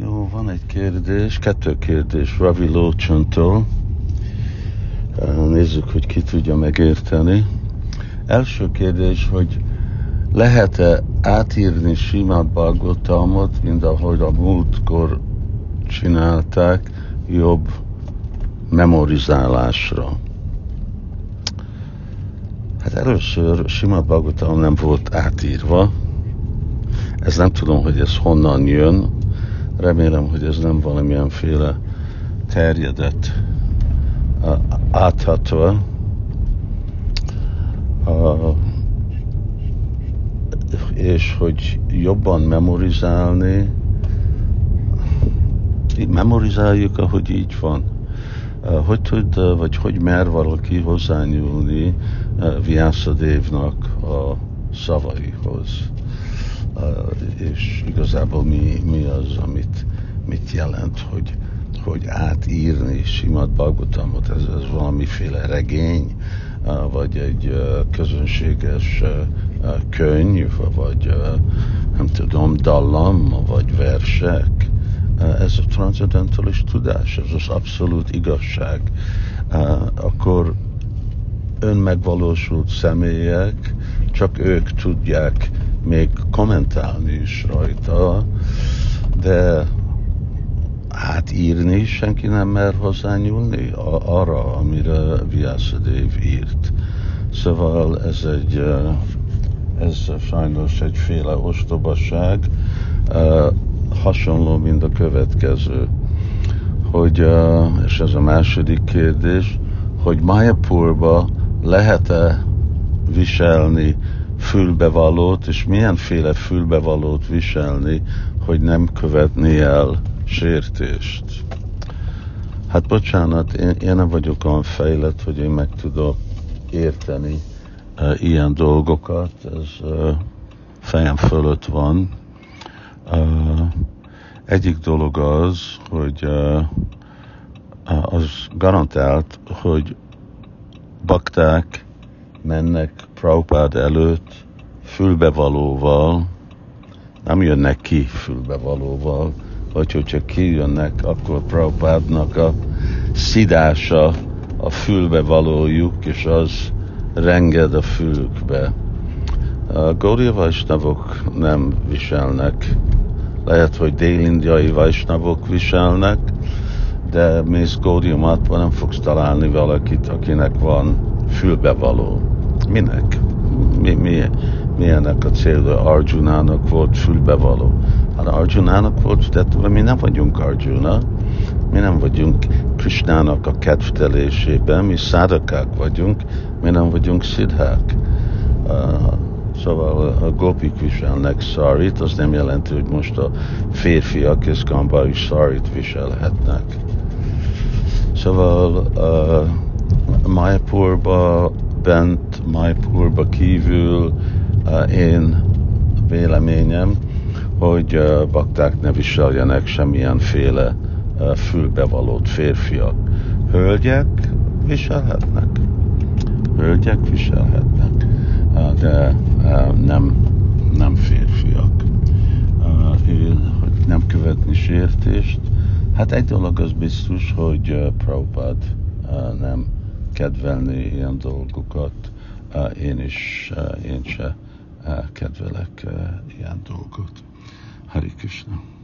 Jó, van egy kérdés, kettő kérdés Ravi Lócsontól. Nézzük, hogy ki tudja megérteni. Első kérdés, hogy lehet-e átírni Simát Balgotalmot, mint ahogy a múltkor csinálták, jobb memorizálásra? Hát először Simát Balgotalom nem volt átírva, ez nem tudom, hogy ez honnan jön, remélem, hogy ez nem valamilyenféle terjedett áthatva, és hogy jobban memorizálni, memorizáljuk, ahogy így van. Hogy tud, vagy hogy mer valaki hozzányúlni Vyászadévnak a szavaihoz? És igazából mi, mi az, mit jelent, hogy, hogy átírni Simat Bagotamot, ez, ez valamiféle regény, vagy egy közönséges könyv, vagy nem tudom, dallam, vagy versek. Ez a transzendentális tudás, ez az abszolút igazság. Akkor önmegvalósult személyek, csak ők tudják még kommentálni is rajta, de átírni senki nem mer hozzányúlni arra, amire Vyászadév írt. Szóval ez egy ez sajnos egyféle ostobaság, hasonló, mint a következő. Hogy, és ez a második kérdés, hogy Mayapurba lehet-e viselni fülbevalót, és milyenféle fülbevalót viselni, hogy nem követni el sértést. Hát bocsánat, én, én nem vagyok olyan fejlett, hogy én meg tudok érteni uh, ilyen dolgokat, ez uh, fejem fölött van. Uh, egyik dolog az, hogy uh, az garantált, hogy bakták mennek Prabhupád előtt fülbevalóval, nem jönnek ki fülbevalóval, vagy hogyha kijönnek, akkor Prabhupádnak a szidása a fülbevalójuk, és az renged a fülükbe. A Gaudiya Vajsnavok nem viselnek. Lehet, hogy dél-indiai Vajsnavok viselnek, de mész Gaudiya nem fogsz találni valakit, akinek van fülbevaló. Minek? Mi, mi, milyenek a célja? Arjunának volt fülbevaló. Hát Arjunának volt, de mi nem vagyunk Arjuna, mi nem vagyunk Krishnának a kedvtelésében, mi szádakák vagyunk, mi nem vagyunk szidhák. Uh, szóval a gopik viselnek szarit, az nem jelenti, hogy most a férfiak és gamba is szarit viselhetnek. Szóval uh, Mayapurba bent, Mayapurba kívül uh, én véleményem, hogy bakták ne viseljenek semmilyenféle fülbevalót férfiak. Hölgyek viselhetnek. Hölgyek viselhetnek, de nem, nem férfiak. Hogy nem követni sértést. Hát egy dolog az biztos, hogy Prabhupád nem kedvelni ilyen dolgokat. Én is, én se kedvelek ilyen dolgot. Hare Krishna.